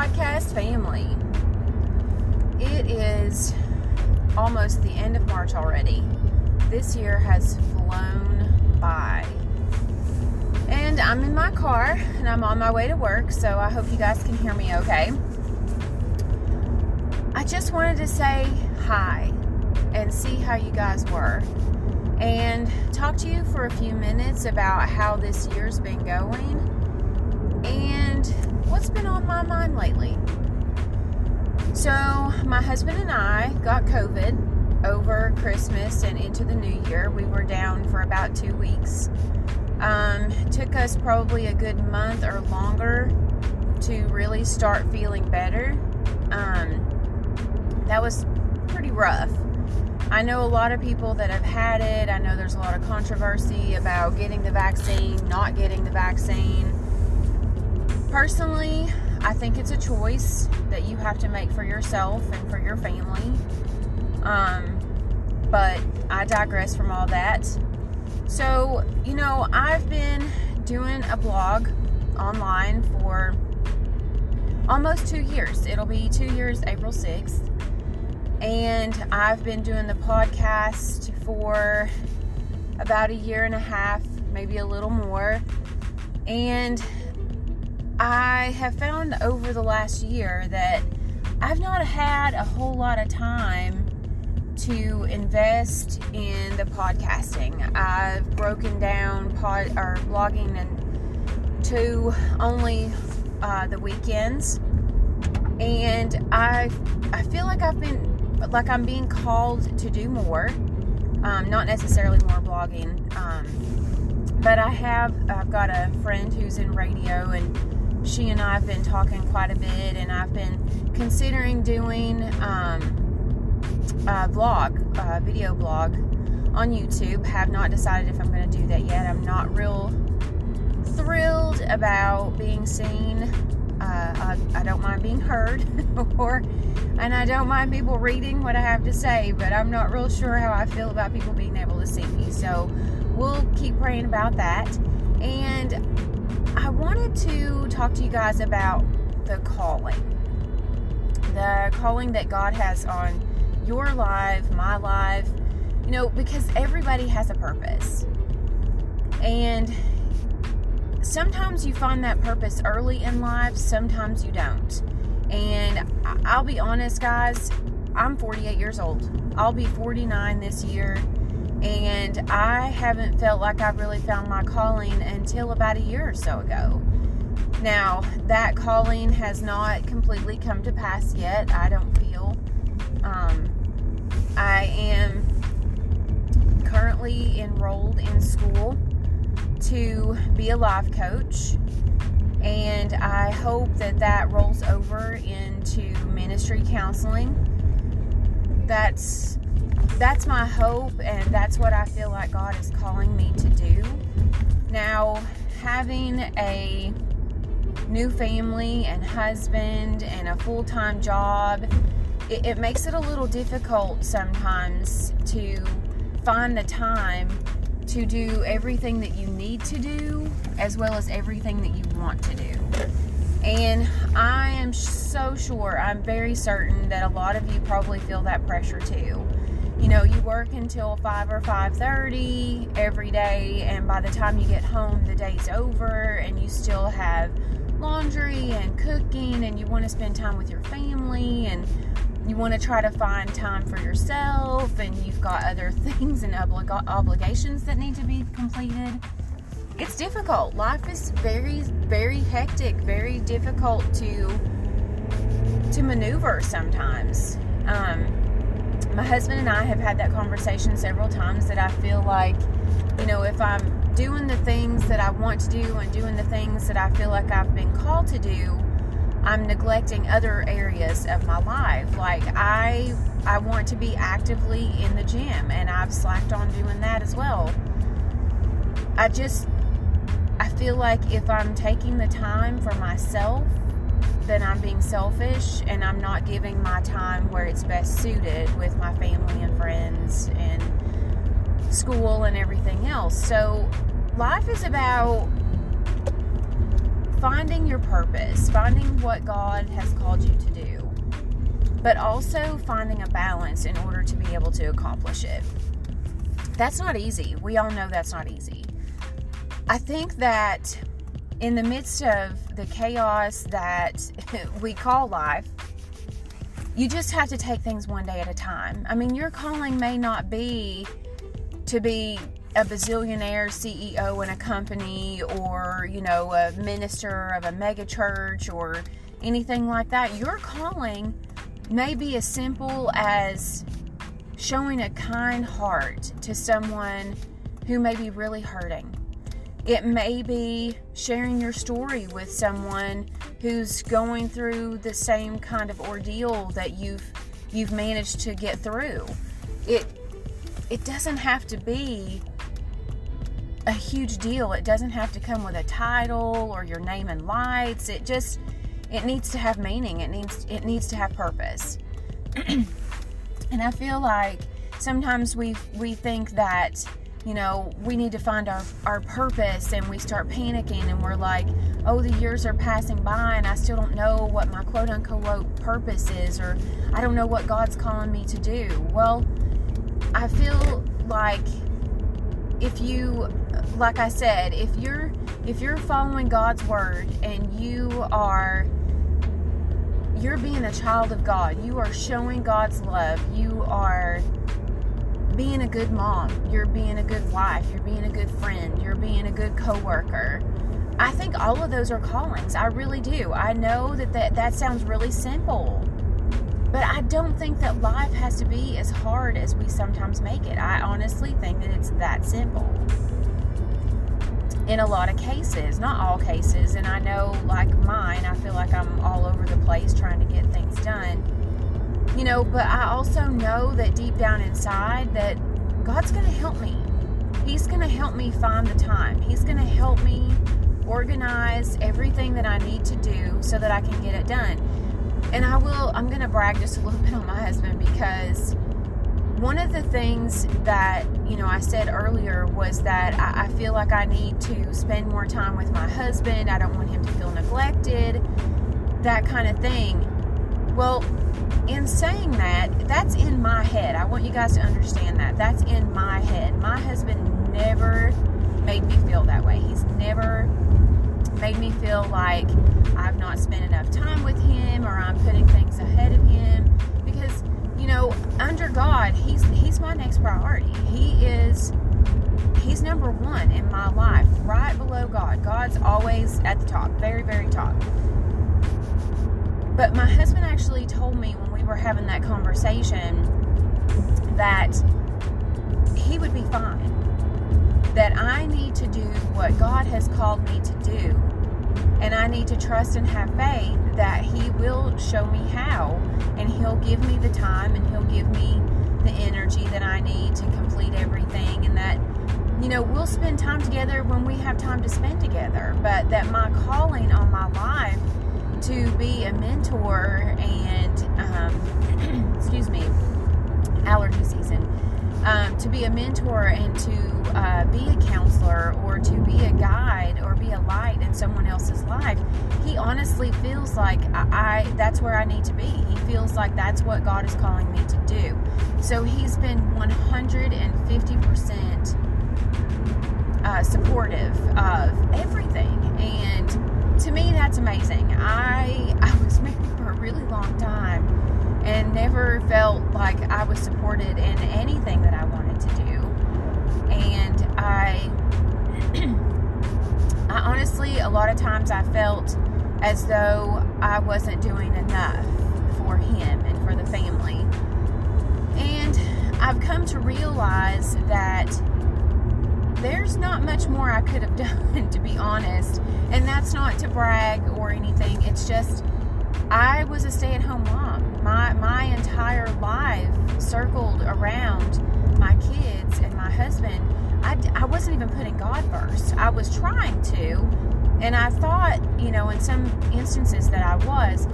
podcast family. It is almost the end of March already. This year has flown by. And I'm in my car and I'm on my way to work, so I hope you guys can hear me okay. I just wanted to say hi and see how you guys were and talk to you for a few minutes about how this year's been going and what's been on my mind lately. So, my husband and I got COVID over Christmas and into the new year. We were down for about two weeks. Um, took us probably a good month or longer to really start feeling better. Um, that was pretty rough. I know a lot of people that have had it. I know there's a lot of controversy about getting the vaccine, not getting the vaccine. Personally, I think it's a choice that you have to make for yourself and for your family. Um, but I digress from all that. So, you know, I've been doing a blog online for almost two years. It'll be two years, April 6th. And I've been doing the podcast for about a year and a half, maybe a little more. And I have found over the last year that I've not had a whole lot of time to invest in the podcasting. I've broken down pod or blogging and to only uh, the weekends, and I I feel like I've been like I'm being called to do more. Um, not necessarily more blogging, um, but I have I've got a friend who's in radio and she and I have been talking quite a bit, and I've been considering doing um, a vlog, a video blog on YouTube. Have not decided if I'm going to do that yet. I'm not real thrilled about being seen. Uh, I, I, don't mind being heard, or and I don't mind people reading what I have to say, but I'm not real sure how I feel about people being able to see me. So we'll keep praying about that. And wanted to talk to you guys about the calling. The calling that God has on your life, my life, you know, because everybody has a purpose. And sometimes you find that purpose early in life, sometimes you don't. And I'll be honest, guys, I'm 48 years old. I'll be 49 this year and I haven't felt like I've really found my calling until about a year or so ago. Now, that calling has not completely come to pass yet, I don't feel. Um, I am currently enrolled in school to be a life coach, and I hope that that rolls over into ministry counseling. That's that's my hope, and that's what I feel like God is calling me to do. Now, having a new family and husband and a full time job, it, it, makes it a little difficult sometimes to find the time to do everything that you need to do as well as everything that you want to do. And I am so sure, I'm very certain that a lot of you probably feel that pressure too you know you work until 5 or 5.30 every day and by the time you get home the day's over and you still have laundry and cooking and you want to spend time with your family and you want to try to find time for yourself and you've got other things and oblig- obligations that need to be completed. It's difficult. Life is very very hectic very difficult to to maneuver sometimes. Um, my husband and I have had that conversation several times that I feel like, you know, if I'm doing the things that I want to do and doing the things that I feel like I've been called to do, I'm neglecting other areas of my life. Like I I want to be actively in the gym and I've slacked on doing that as well. I just I feel like if I'm taking the time for myself then I'm being selfish and I'm not giving my time where it's best suited with my family and friends and school and everything else. So life is about finding your purpose, finding what God has called you to do, but also finding a balance in order to be able to accomplish it. That's not easy. We all know that's not easy. I think that in the midst of the chaos that we call life, you just have to take things one day at a time. I mean, your calling may not be to be a bazillionaire CEO in a company or, you know, a minister of a mega church or anything like that. Your calling may be as simple as showing a kind heart to someone who may be really hurting. It may be sharing your story with someone who's going through the same kind of ordeal that you've you've managed to get through. It it doesn't have to be a huge deal. It doesn't have to come with a title or your name in lights. It just it needs to have meaning. It needs it needs to have purpose. and I feel like sometimes we we think that you know we need to find our our purpose and we start panicking and we're like oh the years are passing by and I still don't know what my quote unquote purpose is or I don't know what God's calling me to do. Well, I feel like if you like I said, if you're if you're following God's word and you are you're being a child of God, you are showing God's love, you are being a good mom, you're being a good wife, you're being a good friend, you're being a good coworker. I think all of those are callings. I really do. I know that that, that sounds really simple. But I don't think that life has to be as hard as we sometimes make it. I honestly think that it's that simple in a lot of cases, not all cases. And I know, like mine, I feel like I'm all over the place trying to get things done. You know, but I also know that deep down inside that God's going to help me. He's going to help me find the time. He's going to help me organize everything that I need to do so that I can get it done. And I will, I'm going to brag just a little bit on my husband because one of the things that you know I said earlier was that I, I, feel like I need to spend more time with my husband. I don't want him to feel neglected, that kind of thing. Well, in saying that, that's in my head. I want you guys to understand that. That's in my head. My husband never made me feel that way. He's never made me feel like I've not spent enough time with him or I'm putting things ahead of him because you know, under God, he's he's my next priority. He is he's number 1 in my life, right below God. God's always at the top, very very top. But my husband actually told me when we were having that conversation that he would be fine. That I need to do what God has called me to do. And I need to trust and have faith that He will show me how, and He'll give me the time, and He'll give me the energy that I need to complete everything, and that you know we'll spend time together when we have time to spend together. But that my calling on my life to be a mentor and um, excuse me, allergy season. Um, to be a mentor and to uh, be a counselor or to be a guide or be a light in someone else's life he honestly feels like I, I, that's where I need to be. He feels like that's what God is calling me to do. So he's been 150% uh, supportive of everything, and to me that's amazing. I I was married for a really long time and never felt like I was supported in anything that I wanted to do, and I. I honestly, a lot of times I felt as though I wasn't doing enough for him and for the family. And I've come to realize that there's not much more I could have done, to be honest. And that's not to brag or anything. It's just I was a stay-at-home mom. My my entire life circled around my kids and my husband. I, I wasn't even putting God first. I was trying to, and I thought, you know, in some instances that I was,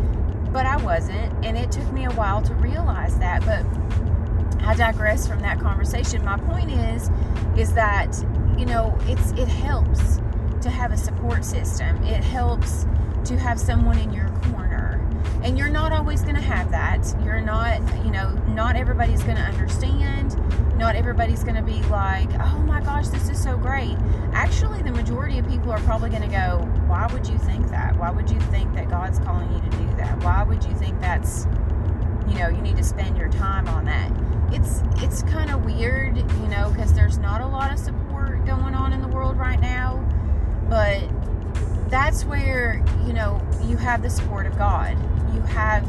but I wasn't. And it took me a while to realize that. But I digress from that conversation. My point is, is that, you know, it's it helps to have a support system. It helps to have someone in your corner. And you're not always going to have that. You're not, you know, not everybody's going to understand. Not everybody's going to be like, oh my gosh, this is so great. Actually, the majority of people are probably going to go, why would you think that? Why would you think that God's calling you to do that? Why would you think that's, you know, you need to spend your time on that? It's it's kind of weird, you know, because there's not a lot of support going on in the world right now, but that's where you know you have the support of God. You have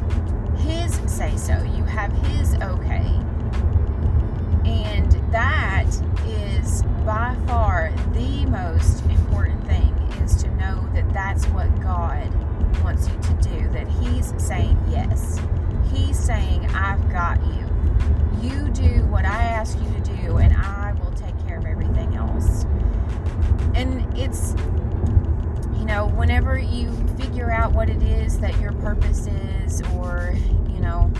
His say so. You have His okay, and that is by far the most important thing is to know that that's what God wants you to do. That He's saying yes. He's saying, "I've got you." You do what I ask you to do, and know, whenever you figure out what it is that your purpose is, or, you know,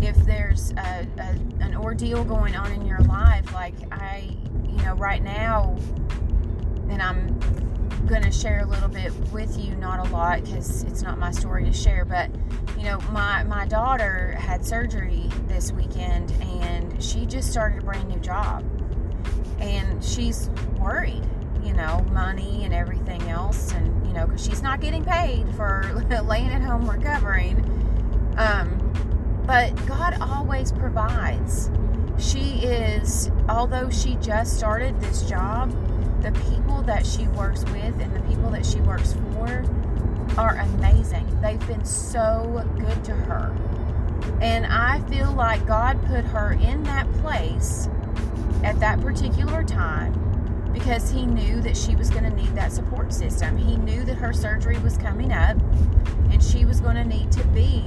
if there's a, a, an ordeal going on in your life, like I, you know, right now, and I'm going to share a little bit with you, not a lot because it's not my story to share, but you know, my, my daughter had surgery this weekend and she just started a brand new job. And she's worried, know, money and everything else. And, you know, because she's not getting paid for laying at home recovering. Um, but God always provides. She is, although she just started this job, the people that she works with and the people that she works for are amazing. They've been so good to her. And I feel like God put her in that place at that particular time because He knew that she was going to need that support system. He knew that her surgery was coming up and she was going to need to be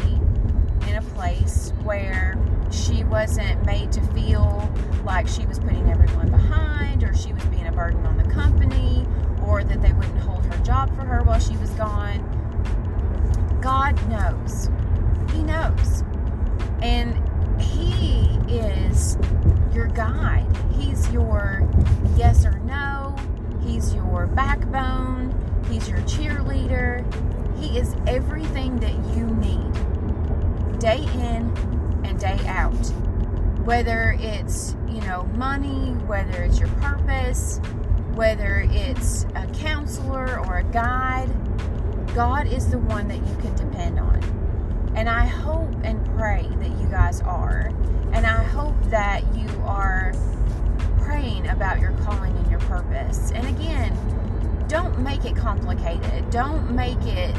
in a place where she wasn't made to feel like she was putting everyone behind or she was being a burden on the company or that they wouldn't hold her job for her while she was gone. God knows. He knows. And He is your guide. He's your yes or no. He's your backbone. He's your cheerleader. He is everything that you need day in and day out. Whether it's, you know, money, whether it's your purpose, whether it's a counselor or a guide, God is the one that you can depend on. And I hope and pray that you guys are. And I hope that you are praying about your calling and your purpose. And again, don't make it complicated. Don't make it,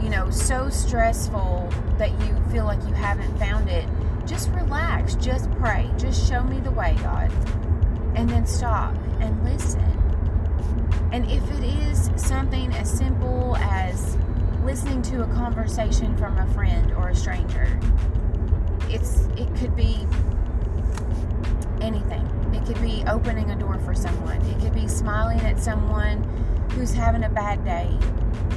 you know, so stressful that you feel like you haven't found it. Just relax. Just pray. Just show me the way, God. And then stop and listen. And if it is something as simple as listening to a conversation from a friend or a stranger, it's it could be anything. It could be opening a door for someone. It could be smiling at someone who's having a bad day.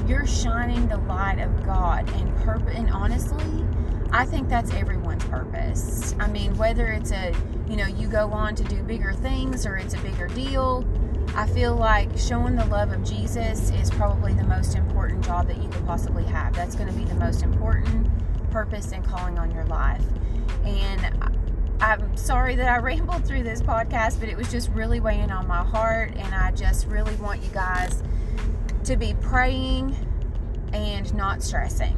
You're shining the light of God and purpose and honestly, I think that's everyone's purpose. I mean, whether it's a, you know, you go on to do bigger things or it's a bigger deal, I feel like showing the love of Jesus is probably the most important job that you could possibly have. That's going to be the most important purpose and calling on your life. And I'm sorry that I rambled through this podcast, but it was just really weighing on my heart. And I just really want you guys to be praying and not stressing.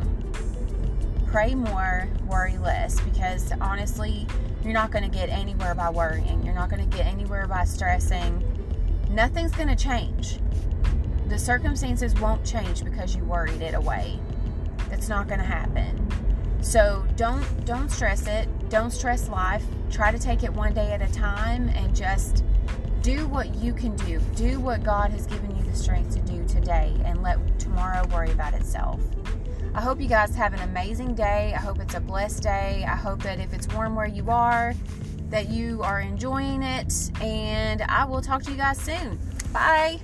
Pray more, worry less, because honestly, you're not going to get anywhere by worrying. You're not going to get anywhere by stressing nothing's going to change. The circumstances won't change because you worried it away. It's not going to happen. So don't don't stress it. Don't stress life. Try to take it one day at a time and just do what you can do. Do what God has given you the strength to do today and let tomorrow worry about itself. I hope you guys have an amazing day. I hope it's a blessed day. I hope that if it's warm where you are, that you are enjoying it, and I will talk to you guys soon. Bye.